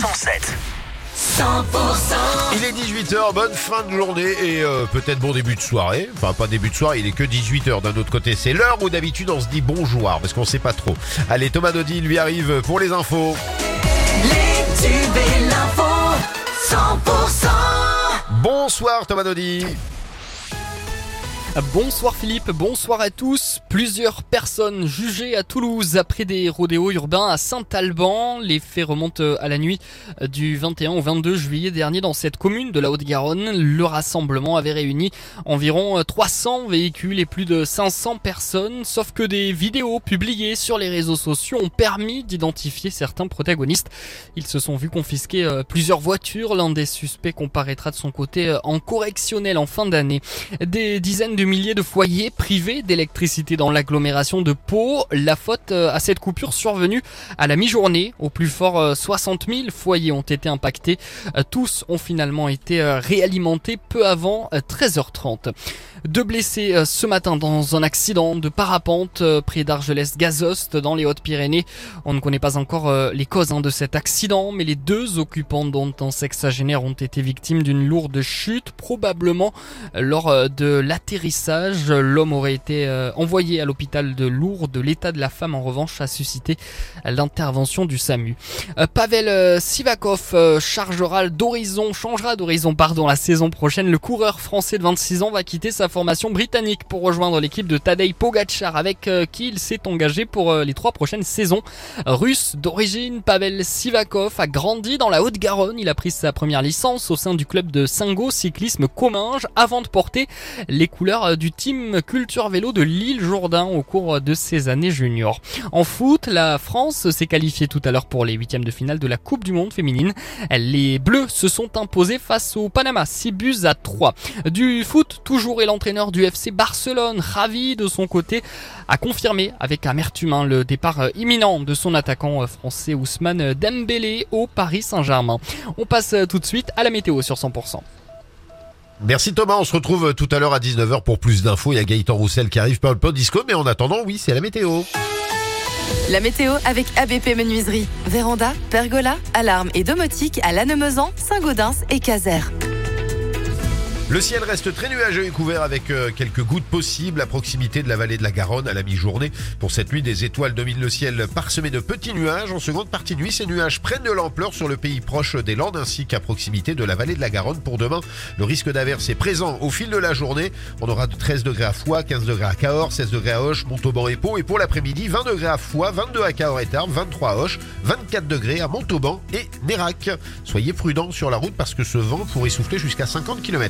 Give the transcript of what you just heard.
107. Il est 18h, bonne fin de journée et euh, peut-être bon début de soirée. Enfin, pas début de soirée, il est que 18h. D'un autre côté, c'est l'heure où d'habitude on se dit bonjour parce qu'on sait pas trop. Allez, Thomas Dodi lui arrive pour les infos. Les tubes et l'info 100% Bonsoir Thomas Dodi. Bonsoir Philippe, bonsoir à tous. Plusieurs personnes jugées à Toulouse après des rodéos urbains à Saint-Alban. Les faits remontent à la nuit du 21 au 22 juillet dernier dans cette commune de la Haute-Garonne. Le rassemblement avait réuni environ 300 véhicules et plus de 500 personnes, sauf que des vidéos publiées sur les réseaux sociaux ont permis d'identifier certains protagonistes. Ils se sont vus confisquer euh, plusieurs voitures. L'un des suspects comparaîtra de son côté euh, en correctionnel en fin d'année. Des dizaines de milliers de foyers privés d'électricité dans l'agglomération de Pau. La faute euh, à cette coupure survenue à la mi-journée. Au plus fort, euh, 60 000 foyers ont été impactés. Euh, Tous ont finalement été euh, réalimentés peu avant euh, 13h30. Deux blessés euh, ce matin dans un accident de parapente euh, près d'Argelès-Gazost dans les Hautes-Pyrénées. On ne connaît pas encore euh, les causes hein, de cet accident, mais les deux occupants dont un sexagénaire ont été victimes d'une lourde chute, probablement lors de l'atterrissage. L'homme aurait été envoyé à l'hôpital de Lourdes. L'état de la femme, en revanche, a suscité l'intervention du SAMU. Pavel Sivakov chargera d'horizon, changera d'horizon, pardon, la saison prochaine. Le coureur français de 26 ans va quitter sa formation britannique pour rejoindre l'équipe de Tadej Pogacar avec euh, qui il s'est engagé pour euh, les trois prochaines saisons. Russe d'origine, Pavel Sivakov a grandi dans la Haute-Garonne. Il a pris sa première licence au sein du club de Singo Cyclisme Comminges avant de porter les couleurs euh, du team Culture Vélo de Lille Jourdain au cours de ses années juniors. En foot, la France s'est qualifiée tout à l'heure pour les huitièmes de finale de la Coupe du Monde féminine. Les Bleus se sont imposés face au Panama, 6 buts à 3. Du foot, toujours et l'entraîneur du FC Barcelone, ravi de son côté, a confirmé avec amertume hein, le départ euh, imminent de son attaquant euh, français Ousmane Dembélé au Paris Saint-Germain. On passe euh, tout de suite à la météo sur 100%. Merci Thomas, on se retrouve tout à l'heure à 19h pour plus d'infos. Il y a Gaëtan Roussel qui arrive par le disco, mais en attendant, oui, c'est la météo. La météo avec ABP Menuiserie. Véranda, pergola, alarme et domotique à Lannemezan, Saint-Gaudens et Caser. Le ciel reste très nuageux et couvert avec euh, quelques gouttes possibles à proximité de la vallée de la Garonne à la mi-journée. Pour cette nuit, des étoiles dominent le ciel parsemé de petits nuages. En seconde partie de nuit, ces nuages prennent de l'ampleur sur le pays proche des Landes ainsi qu'à proximité de la vallée de la Garonne. Pour demain, le risque d'averse est présent au fil de la journée. On aura de 13 degrés à Foix, 15 degrés à Cahors, 16 degrés à Hoche, Montauban et Pau. Et pour l'après-midi, 20 degrés à Foix, 22 à Cahors et Tarbes, 23 à Hoche, 24 degrés à Montauban et Nérac. Soyez prudents sur la route parce que ce vent pourrait souffler jusqu'à 50 km.